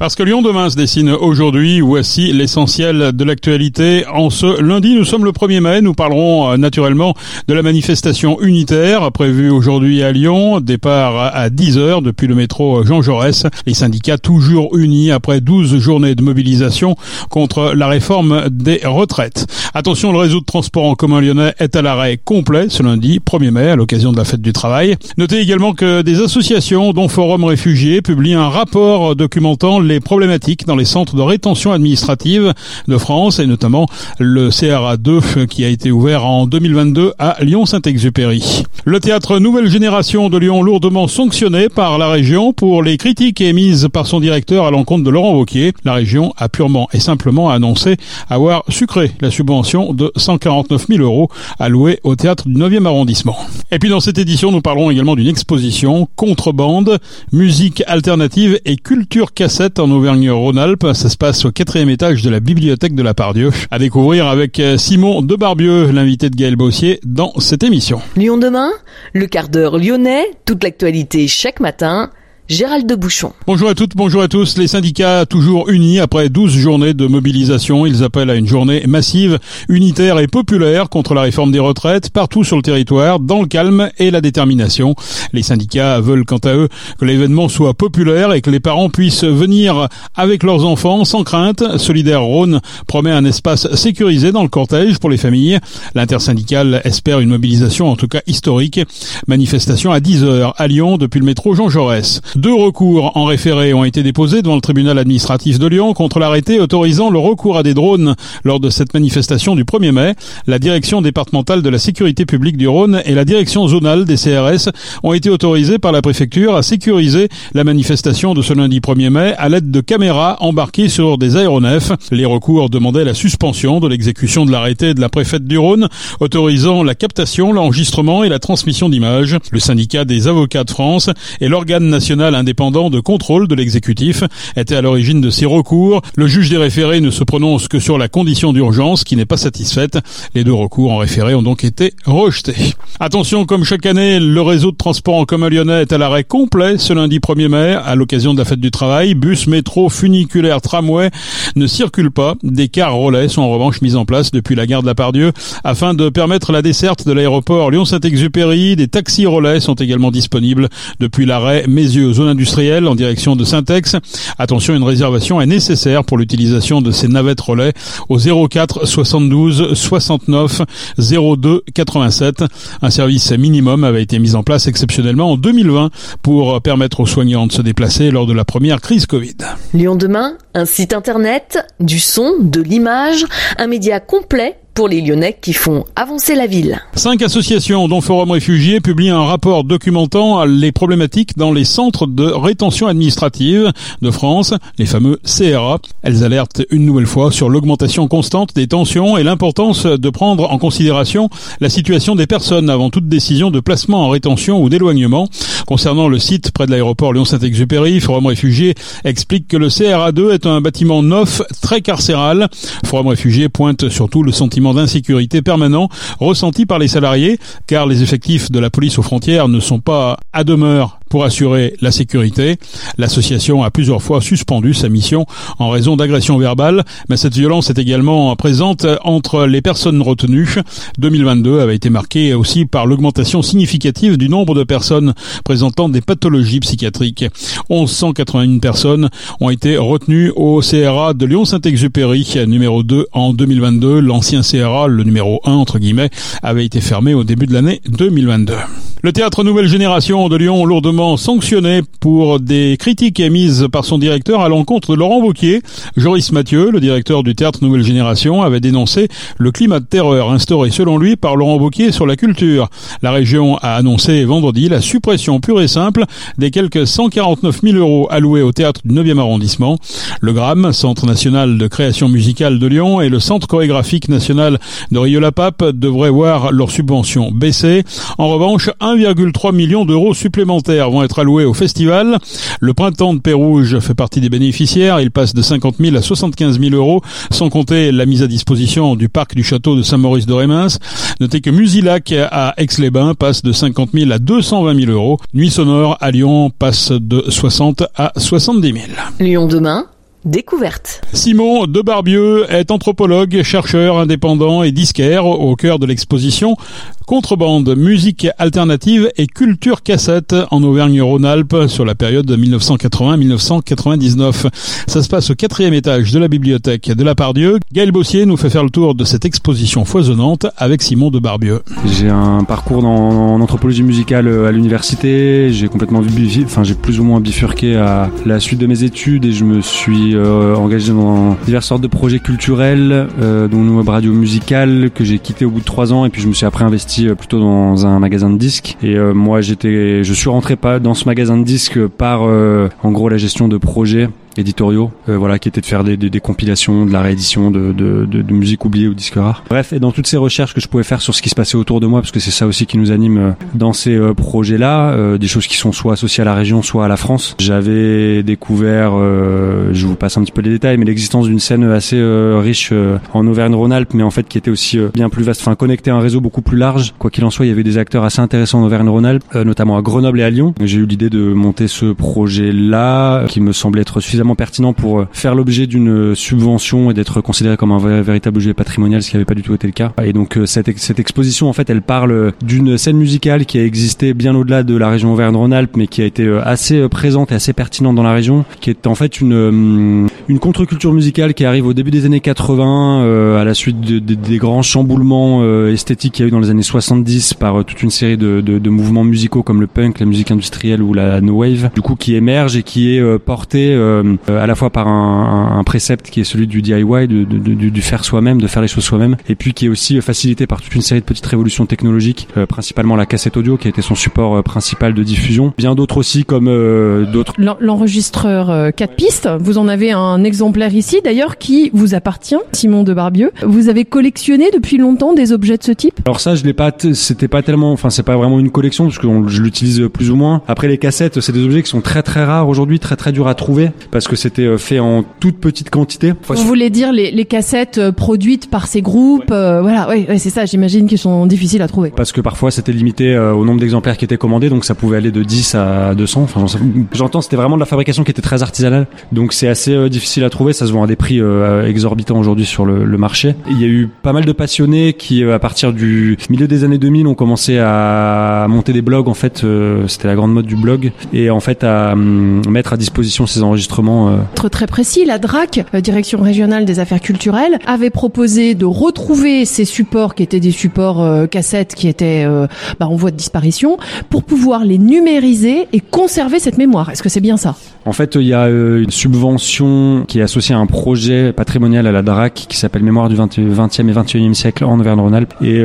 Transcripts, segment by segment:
Parce que Lyon demain se dessine aujourd'hui, voici l'essentiel de l'actualité. En ce lundi, nous sommes le 1er mai, nous parlerons euh, naturellement de la manifestation unitaire prévue aujourd'hui à Lyon, départ à 10h depuis le métro Jean Jaurès. Les syndicats toujours unis après 12 journées de mobilisation contre la réforme des retraites. Attention, le réseau de transport en commun lyonnais est à l'arrêt complet ce lundi 1er mai à l'occasion de la fête du travail. Notez également que des associations dont Forum Réfugiés publient un rapport documentant les problématiques dans les centres de rétention administrative de France et notamment le CRA2 qui a été ouvert en 2022 à Lyon-Saint-Exupéry. Le théâtre Nouvelle Génération de Lyon lourdement sanctionné par la région pour les critiques émises par son directeur à l'encontre de Laurent Wauquiez. La région a purement et simplement annoncé avoir sucré la subvention de 149 000 euros allouée au théâtre du 9e arrondissement. Et puis dans cette édition, nous parlerons également d'une exposition contrebande, musique alternative et culture cassette en Auvergne-Rhône-Alpes. Ça se passe au quatrième étage de la bibliothèque de la Pardieu. À découvrir avec euh, Simon Debarbieux, l'invité de Gaël Bossier, dans cette émission. Lyon demain, le quart d'heure lyonnais, toute l'actualité chaque matin Gérald de Bouchon. Bonjour à toutes, bonjour à tous. Les syndicats toujours unis après 12 journées de mobilisation. Ils appellent à une journée massive, unitaire et populaire contre la réforme des retraites partout sur le territoire, dans le calme et la détermination. Les syndicats veulent quant à eux que l'événement soit populaire et que les parents puissent venir avec leurs enfants sans crainte. Solidaire Rhône promet un espace sécurisé dans le cortège pour les familles. L'intersyndicale espère une mobilisation en tout cas historique. Manifestation à 10 heures à Lyon depuis le métro Jean Jaurès. Deux recours en référé ont été déposés devant le tribunal administratif de Lyon contre l'arrêté autorisant le recours à des drones lors de cette manifestation du 1er mai. La direction départementale de la sécurité publique du Rhône et la direction zonale des CRS ont été autorisées par la préfecture à sécuriser la manifestation de ce lundi 1er mai à l'aide de caméras embarquées sur des aéronefs. Les recours demandaient la suspension de l'exécution de l'arrêté de la préfète du Rhône autorisant la captation, l'enregistrement et la transmission d'images. Le syndicat des avocats de France et l'organe national indépendant de contrôle de l'exécutif était à l'origine de ces recours. Le juge des référés ne se prononce que sur la condition d'urgence qui n'est pas satisfaite. Les deux recours en référé ont donc été rejetés. Attention, comme chaque année, le réseau de transport en commun lyonnais est à l'arrêt complet ce lundi 1er mai à l'occasion de la fête du travail. Bus, métro, funiculaire, tramway ne circulent pas. Des cars relais sont en revanche mis en place depuis la gare de la Pardieu afin de permettre la desserte de l'aéroport Lyon-Saint-Exupéry. Des taxis relais sont également disponibles depuis l'arrêt Mézieux zone industrielle en direction de Syntex. Attention, une réservation est nécessaire pour l'utilisation de ces navettes relais au 04 72 69 02 87. Un service minimum avait été mis en place exceptionnellement en 2020 pour permettre aux soignants de se déplacer lors de la première crise Covid. Lyon demain, un site internet, du son, de l'image, un média complet pour les Lyonnais qui font avancer la ville. Cinq associations, dont Forum Réfugiés, publient un rapport documentant les problématiques dans les centres de rétention administrative de France, les fameux CRA. Elles alertent une nouvelle fois sur l'augmentation constante des tensions et l'importance de prendre en considération la situation des personnes avant toute décision de placement en rétention ou d'éloignement. Concernant le site près de l'aéroport Lyon-Saint-Exupéry, Forum Réfugiés explique que le CRA2 est un bâtiment neuf très carcéral. Forum Réfugiés pointe surtout le sentiment d'insécurité permanent ressenti par les salariés, car les effectifs de la police aux frontières ne sont pas à demeure pour assurer la sécurité. L'association a plusieurs fois suspendu sa mission en raison d'agressions verbales, mais cette violence est également présente entre les personnes retenues. 2022 avait été marqué aussi par l'augmentation significative du nombre de personnes présentant des pathologies psychiatriques. 1181 personnes ont été retenues au CRA de Lyon-Saint-Exupéry, numéro 2 en 2022. L'ancien CRA, le numéro 1 entre guillemets, avait été fermé au début de l'année 2022. Le théâtre Nouvelle Génération de Lyon lourdement sanctionné pour des critiques émises par son directeur à l'encontre de Laurent Wauquiez. Joris Mathieu, le directeur du théâtre Nouvelle Génération, avait dénoncé le climat de terreur instauré selon lui par Laurent Wauquiez sur la culture. La région a annoncé vendredi la suppression pure et simple des quelques 149 000 euros alloués au théâtre du 9e arrondissement. Le GRAM, Centre national de création musicale de Lyon, et le Centre chorégraphique national de Rieux-la-Pape devraient voir leurs subventions baisser. En revanche, 1,3 million d'euros supplémentaires vont être alloués au festival. Le printemps de Pérouge fait partie des bénéficiaires. Il passe de 50 000 à 75 000 euros, sans compter la mise à disposition du parc du château de Saint-Maurice de Rémins. Notez que Musilac à Aix-les-Bains passe de 50 000 à 220 000 euros. Nuit sonore à Lyon passe de 60 à 70 000. Lyon demain Découverte. Simon de Barbieux est anthropologue, chercheur indépendant et disquaire au cœur de l'exposition Contrebande, musique alternative et culture cassette en Auvergne-Rhône-Alpes sur la période 1980-1999. Ça se passe au quatrième étage de la bibliothèque de la Pardieu. Gaël Bossier nous fait faire le tour de cette exposition foisonnante avec Simon de Barbieux. J'ai un parcours en anthropologie musicale à l'université. J'ai complètement enfin j'ai plus ou moins bifurqué à la suite de mes études et je me suis euh, engagé dans diverses sortes de projets culturels, euh, dont une web radio musicale que j'ai quitté au bout de trois ans et puis je me suis après investi euh, plutôt dans un magasin de disques. Et moi j'étais, je suis rentré pas dans ce magasin de disques par en gros la gestion de projets éditoriaux, euh, voilà, qui étaient de faire des, des, des, compilations, de la réédition de, de, de, musique oubliée ou disques rares. Bref, et dans toutes ces recherches que je pouvais faire sur ce qui se passait autour de moi, parce que c'est ça aussi qui nous anime euh, dans ces euh, projets-là, des choses qui sont soit associées à la région, soit à la France. J'avais découvert, je vous passe un petit peu les détails, mais l'existence d'une scène assez riche en Auvergne-Rhône-Alpes, mais en fait qui était aussi bien plus vaste, enfin connecté à un réseau beaucoup plus large. Quoi qu'il en soit, il y avait des acteurs assez intéressants en Auvergne-Rhône-Alpes, notamment à Grenoble et à Lyon. J'ai eu l'idée de monter ce projet-là, qui me semblait être pertinent pour euh, faire l'objet d'une subvention et d'être considéré comme un véritable objet patrimonial, ce qui n'avait pas du tout été le cas. Et donc euh, cette, exposition, en fait, elle parle d'une scène musicale qui a existé bien au-delà de la région Auvergne-Rhône-Alpes, mais qui a été euh, assez présente et assez pertinente dans la région, qui est en fait une, contre-culture musicale qui arrive au début des années 80, à la suite de, des grands chamboulements esthétiques qu'il y a eu dans les années 70 par toute une série de, mouvements musicaux comme le punk, la musique industrielle ou la no wave, du coup qui émerge et qui est porté euh, à la fois par un, un, précepte qui est celui du DIY, de, de, de, du faire soi-même, de faire les choses soi-même, et puis qui est aussi facilité par toute une série de petites révolutions technologiques, euh, principalement la cassette audio qui a été son support euh, principal de diffusion. Bien d'autres aussi comme d'autres. L'enregistreur 4 pistes, vous en avez un exemplaire ici d'ailleurs qui vous appartient, Simon de Barbieux. Vous avez collectionné depuis longtemps des objets de ce type? Alors ça, je l'ai pas, c'était pas tellement, enfin c'est pas vraiment une collection parce que je l'utilise plus ou moins. Après les cassettes, c'est des objets qui sont très très rares aujourd'hui, très très durs à trouver parce que c'était euh, fait en toute petite quantité. Vous voulez dire les, les cassettes euh, produites par ces groupes, euh, voilà, oui, c'est ça. J'imagine qu'ils sont difficiles à trouver. Parce que parfois c'était limité au nombre d'exemplaires qui étaient commandés, donc ça pouvait aller de 10 à 200. Enfin, j'entends, c'était vraiment de la fabrication qui était très artisanale, donc c'est assez difficile à trouver. Ça se vend à des prix exorbitants aujourd'hui sur le, le, marché. Il y a eu pas mal de passionnés qui, à partir du milieu des années 2000, ont commencé à monter des blogs. En fait, c'était la grande mode du blog, et en fait à hum, mettre à disposition ces enregistrements euh, très précis, la DRAC, euh, Direction régionale des affaires culturelles, avait proposé de retrouver ces supports qui étaient des supports euh, cassettes qui étaient bah, en voie de disparition pour pouvoir les numériser et conserver cette mémoire. Est-ce que c'est bien ça? En fait, il y a une subvention qui est associée à un projet patrimonial à la DRAC qui s'appelle Mémoire du 20, e et 21e siècle en Auvergne-Rhône-Alpes. Et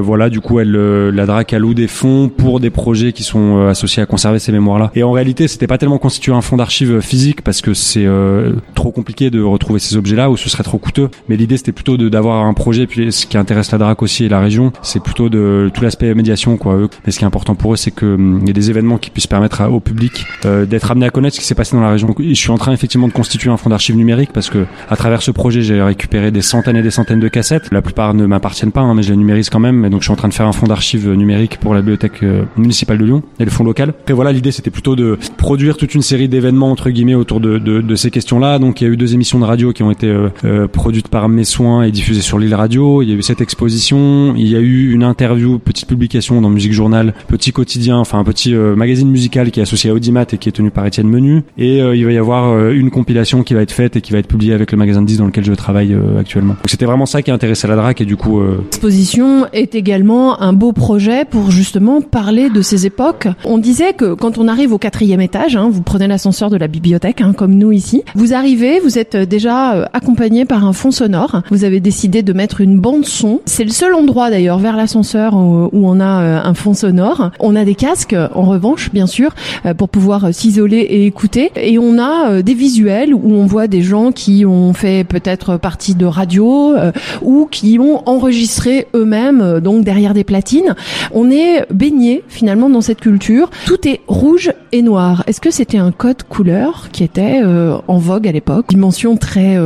voilà, du coup, elle, la DRAC alloue des fonds pour des projets qui sont associés à conserver ces mémoires-là. Et en réalité, c'était pas tellement constitué un fonds d'archives physique parce que c'est euh, trop compliqué de retrouver ces objets-là ou ce serait trop coûteux. Mais l'idée c'était plutôt d'avoir un projet. Puis ce qui intéresse la DRAC aussi et la région, c'est plutôt de tout l'aspect médiation quoi. Eux. Mais ce qui est important pour eux, c'est qu'il hum, y ait des événements qui puissent permettre au public euh, d'être amené à connaître qui s'est passé dans la région. je suis en train effectivement de constituer un fonds d'archives numériques parce que à travers ce projet, j'ai récupéré des centaines et des centaines de cassettes. La plupart ne m'appartiennent pas, hein, mais je les numérise quand même. Et donc je suis en train de faire un fonds d'archives numériques pour la bibliothèque euh, municipale de Lyon et le fonds local. Et voilà, l'idée c'était plutôt de produire toute une série d'événements entre guillemets autour de, ces questions là Donc il y a eu deux émissions de radio qui ont été euh, euh, produites par mes soins et diffusées sur l'île radio. Il y a eu cette exposition. Il y a eu une interview, petite publication dans Musique Journal, petit quotidien, enfin un petit magazine musical qui est associé à Audimat et qui est tenu par Étienne Menu. Et il va y avoir une compilation qui va être faite et qui va être publiée avec le magazine 10 dans lequel je travaille actuellement. Donc c'était vraiment ça qui a intéressé la DRAC et du coup. L'exposition est également un beau projet pour justement parler de ces époques. On disait que quand on arrive au quatrième étage, hein, vous prenez l'ascenseur de la bibliothèque, hein, comme nous ici, vous arrivez, vous êtes déjà euh, accompagné par un fond sonore. Vous avez décidé de mettre une bande son. C'est le seul endroit d'ailleurs vers l'ascenseur où on a euh, un fond sonore. On a des casques, en revanche, bien sûr, euh, pour pouvoir s'isoler et écouter écouter et on a des visuels où on voit des gens qui ont fait peut-être partie de radio ou qui ont enregistré eux-mêmes donc derrière des platines. On est baigné finalement dans cette culture. Tout est rouge et noir. Est-ce que c'était un code couleur qui était en vogue à l'époque? Dimension très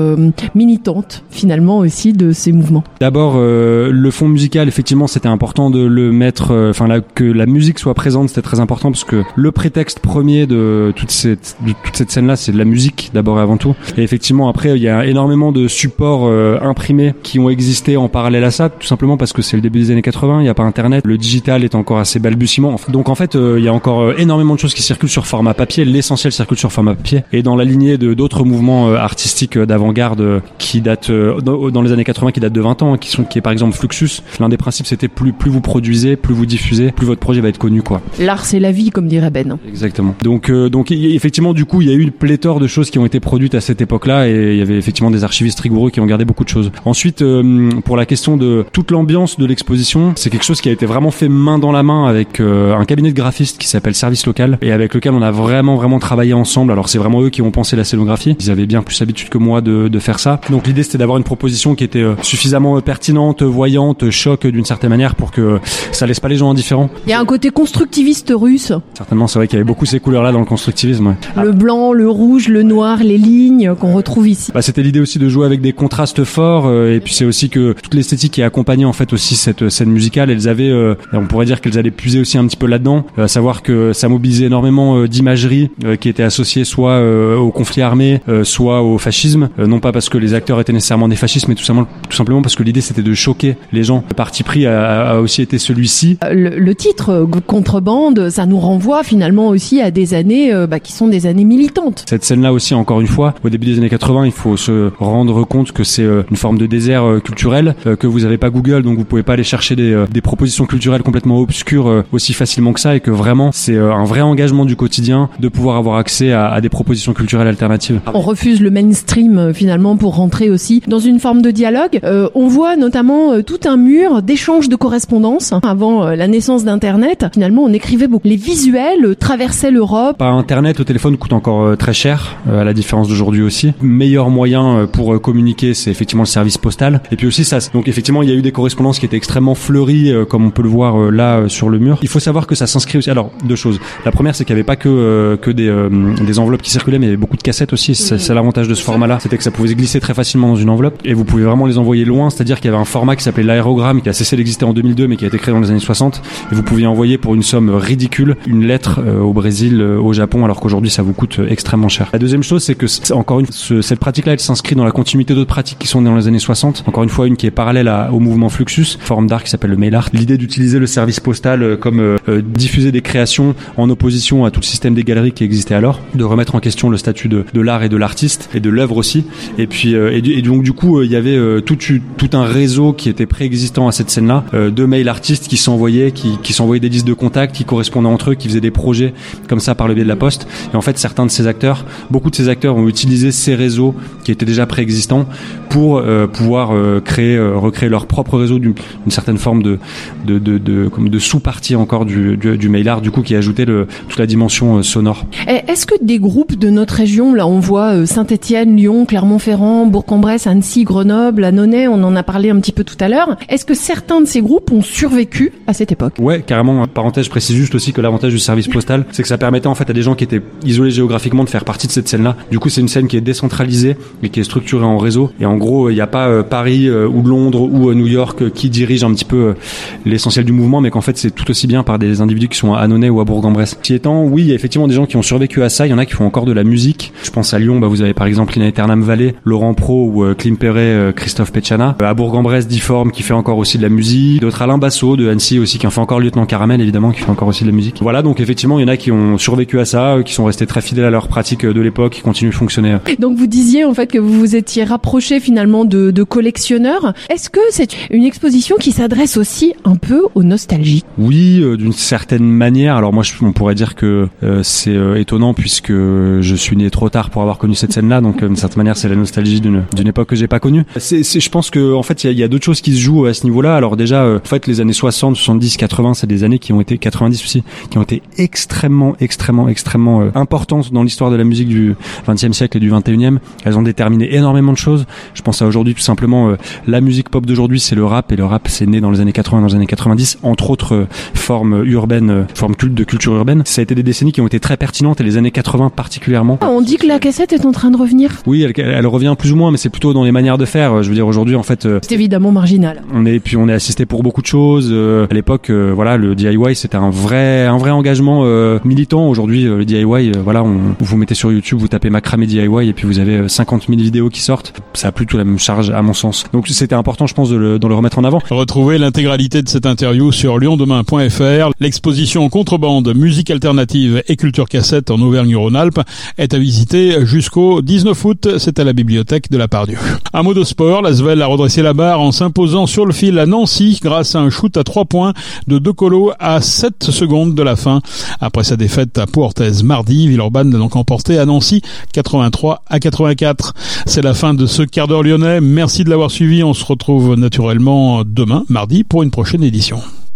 militante finalement aussi de ces mouvements. D'abord, le fond musical, effectivement, c'était important de le mettre, euh, enfin que la musique soit présente, c'était très important parce que le prétexte premier de toute cette, toute cette scène-là, c'est de la musique d'abord et avant tout. Et effectivement, après, il y a énormément de supports euh, imprimés qui ont existé en parallèle à ça, tout simplement parce que c'est le début des années 80, il n'y a pas Internet, le digital est encore assez balbutiement. Donc en fait, euh, il y a encore énormément de choses qui circulent sur format papier. L'essentiel circule sur format papier. Et dans la lignée de d'autres mouvements artistiques d'avant-garde qui datent dans les années 80, qui datent de 20 ans, qui sont qui est par exemple Fluxus. L'un des principes, c'était plus plus vous produisez, plus vous diffusez, plus votre projet va être connu, quoi. L'art, c'est la vie, comme dirait Ben. Exactement. Donc, euh, donc effectivement, du coup, il y a eu une pléthore de choses qui ont été produites à cette époque-là, et il y avait effectivement des archivistes rigoureux qui ont gardé beaucoup de choses. Ensuite, euh, pour la question de toute l'ambiance de l'exposition, c'est quelque chose qui a été vraiment fait main dans la main avec euh, un cabinet de graphistes qui s'appelle Service Local, et avec lequel on a vraiment vraiment travaillé ensemble. Alors, c'est vraiment eux qui ont pensé la scénographie. Ils avaient bien plus l'habitude que moi de, de faire ça. Donc, l'idée c'était d'avoir une proposition qui était suffisamment pertinente, voyante, choc d'une certaine manière pour que ça laisse pas les gens indifférents. Il y a un côté constructiviste russe. Certainement, c'est vrai qu'il y avait beaucoup ces couleurs-là dans le constructivisme. Le blanc, le rouge, le noir, les lignes qu'on retrouve ici. Bah, c'était l'idée aussi de jouer avec des contrastes forts euh, et puis c'est aussi que toute l'esthétique qui accompagnait en fait aussi cette scène musicale, elles avaient, euh, on pourrait dire qu'elles allaient puiser aussi un petit peu là-dedans, euh, à savoir que ça mobilisait énormément d'imagerie qui était associée soit au conflit armé, soit au fascisme, non pas parce que les acteurs étaient nécessairement des fascistes, mais tout simplement, tout simplement parce que l'idée c'était de choquer les gens. Le parti pris a, a aussi été celui-ci. Le, le, titre contrebande, ça nous renvoie finalement aussi à des années euh, bah, qui sont des années militantes. Cette scène-là aussi, encore une fois, au début des années 80, il faut se rendre compte que c'est euh, une forme de désert euh, culturel, que vous n'avez pas Google, donc vous pouvez pas aller chercher des, des propositions culturelles complètement obscures aussi facilement que ça, et que vraiment c'est un vrai engagement du quotidien de pouvoir avoir accès à, à des propositions culturelles alternatives. On refuse le mainstream finalement pour rentrer aussi dans une forme de dialogue. Euh, on voit notamment tout un mur d'échanges de correspondance avant la naissance d'Internet. Finalement, on écrivait beaucoup. Les visuels traversaient l'Europe. Par Internet, au téléphone coûte encore euh, très cher, euh, à la différence d'aujourd'hui aussi. Meilleur moyen euh, pour communiquer, c'est effectivement le service postal. Et puis aussi ça. Donc effectivement, il y a eu des correspondances qui étaient extrêmement fleuries, comme on peut le voir là sur le mur. Il faut savoir que ça s'inscrit aussi. Alors deux choses. La première, c'est qu'il n'y avait pas que que des, des enveloppes qui circulaient, mais il y avait beaucoup de cassettes aussi. C'est l'avantage de ce format-là, c'était que ça pouvait se glisser très facilement dans une enveloppe et vous pouvez vraiment les envoyer loin. C'est-à-dire qu'il y avait un format qui s'appelait l'aérogramme, qui a cessé d'exister en 2002, mais qui a été créé dans les années 60. Et vous pouviez envoyer pour une somme ridicule une lettre au Brésil, au Japon, alors qu'aujourd'hui ça vous coûte euh, extrêmement cher. La deuxième chose, c'est que encore une cette pratique-là, elle s'inscrit dans la continuité d'autres pratiques qui sont dans les années 60. Encore une fois, une qui est parallèle au mouvement Fluxus, forme d'art qui s'appelle le mail art. L'idée d'utiliser le service postal comme diffuser des créations en opposition à tout le système des galeries qui existait alors, de remettre en question le statut de, de l'art et de l'artiste et de l'œuvre aussi. Et puis et, donc du coup, il y avait tout, un réseau qui était préexistant à cette scène-là de mail artistes qui s'envoyaient, qui s'envoyaient des listes de contacts, qui correspondaient entre eux, qui faisaient des projets comme ça par le biais de la poste. Et en fait, certains de ces acteurs, beaucoup de ces acteurs ont utilisé ces réseaux qui étaient déjà préexistants pour euh, pouvoir euh, créer, euh, recréer leur propre réseau d'une certaine forme de, de, de, de, comme de sous-partie encore du, du, du, mail art, du coup, qui ajoutait le, toute la dimension sonore. Est-ce que des groupes de notre région, là, on voit Saint-Étienne, Lyon, Clermont-Ferrand, Bourg-en-Bresse, Annecy, Grenoble, Annonay, on en a parlé un petit peu tout à l'heure. Est-ce que certains de ces groupes ont survécu à cette époque? Ouais, carrément. Parenthèse, je précise juste aussi que l'avantage du service postal, c'est que ça permettait en fait à des gens qui étaient isolés géographiquement de faire partie de cette scène-là. Du coup, c'est une scène qui est décentralisée et qui est structurée en réseau. Et en gros, il n'y a pas euh, Paris euh, ou Londres ou euh, New York qui dirige un petit peu l'essentiel du mouvement, mais qu'en fait, c'est tout aussi bien par des individus qui sont à Annonay ou à Bourg-en-Bresse. Qui étant, oui, il y a effectivement des gens qui ont survécu à ça. Il y en a qui font encore de la musique. Je pense à Lyon, bah, vous avez par exemple Lina Eternam Valley, Laurent Pro ou Klim Perret, Christophe Pechana. À Bourg-en-Bresse, Difform qui fait encore aussi de la musique. D'autres Alain Basso de Annecy aussi qui en fait encore Lieutenant Caramel évidemment qui fait encore aussi de la musique. Voilà, donc effectivement, il y en a qui ont survécu à ça, qui sont restés très fidèles à leur pratique de l'époque, qui continuent de fonctionner. Donc vous disiez en fait que vous vous étiez rapproché finalement de, de collectionneurs. Est-ce que c'est une exposition qui s'adresse aussi un peu aux nostalgiques? Oui, euh, d'une certaine manière. Alors moi, je, on pourrait dire que euh, c'est euh, étonnant puisque je suis né trop tard pour avoir connu cette scène-là. Donc d'une certaine manière, c'est la nostalgie d'une époque que j'ai pas connue. C'est, je pense que en fait, il y a, a d'autres choses qui se jouent à ce niveau-là. Alors déjà, en fait, les années 60, 70, 80, c'est des années qui ont été 90 aussi, qui ont été extrêmement, extrêmement, extrêmement dans l'histoire de la musique du XXe siècle et du XXIe. Elles ont déterminé énormément de choses. Je pense à aujourd'hui tout simplement euh, la musique pop d'aujourd'hui, c'est le rap et le rap c'est né dans les années 80, dans les années 90, entre autres euh, formes urbaines, euh, formes culte de culture urbaine. Ça a été des décennies qui ont été très pertinentes et les années 80 particulièrement. On dit que la cassette est en train de revenir. Oui, elle, elle revient plus ou moins, mais c'est plutôt dans les manières de faire. Je veux dire aujourd'hui en fait. C'est évidemment marginal. On est puis on est assisté pour beaucoup de choses. à l'époque, voilà, le DIY c'était un vrai un vrai engagement militant. Aujourd'hui, le DIY, voilà, on, vous mettez sur YouTube, vous tapez macramé DIY et puis vous avez 50 000 vidéos qui sortent. Ça a plus tout la même charge à mon sens. Donc c'était important, je pense, de le, de le remettre en avant. Retrouvez l'intégralité de cette interview sur lyondemain.fr. L'exposition Contrebande, musique alternative et culture cassette en Auvergne-Rhône-Alpes est à visiter jusqu'au 19 août. C'est à la bibliothèque de la Pardieu. Un mot de sport, l'Asvel a redressé la barre en s'imposant sur le fil à Nancy grâce à un shoot à 3 points de De Colo à 7 secondes de la fin. Après sa défaite à Portez mardi, Villeurbanne a donc emporté à Nancy 83 à 84. C'est la fin de ce quart d'heure lyonnais. Merci de l'avoir suivi. On se retrouve naturellement demain, mardi, pour une prochaine édition.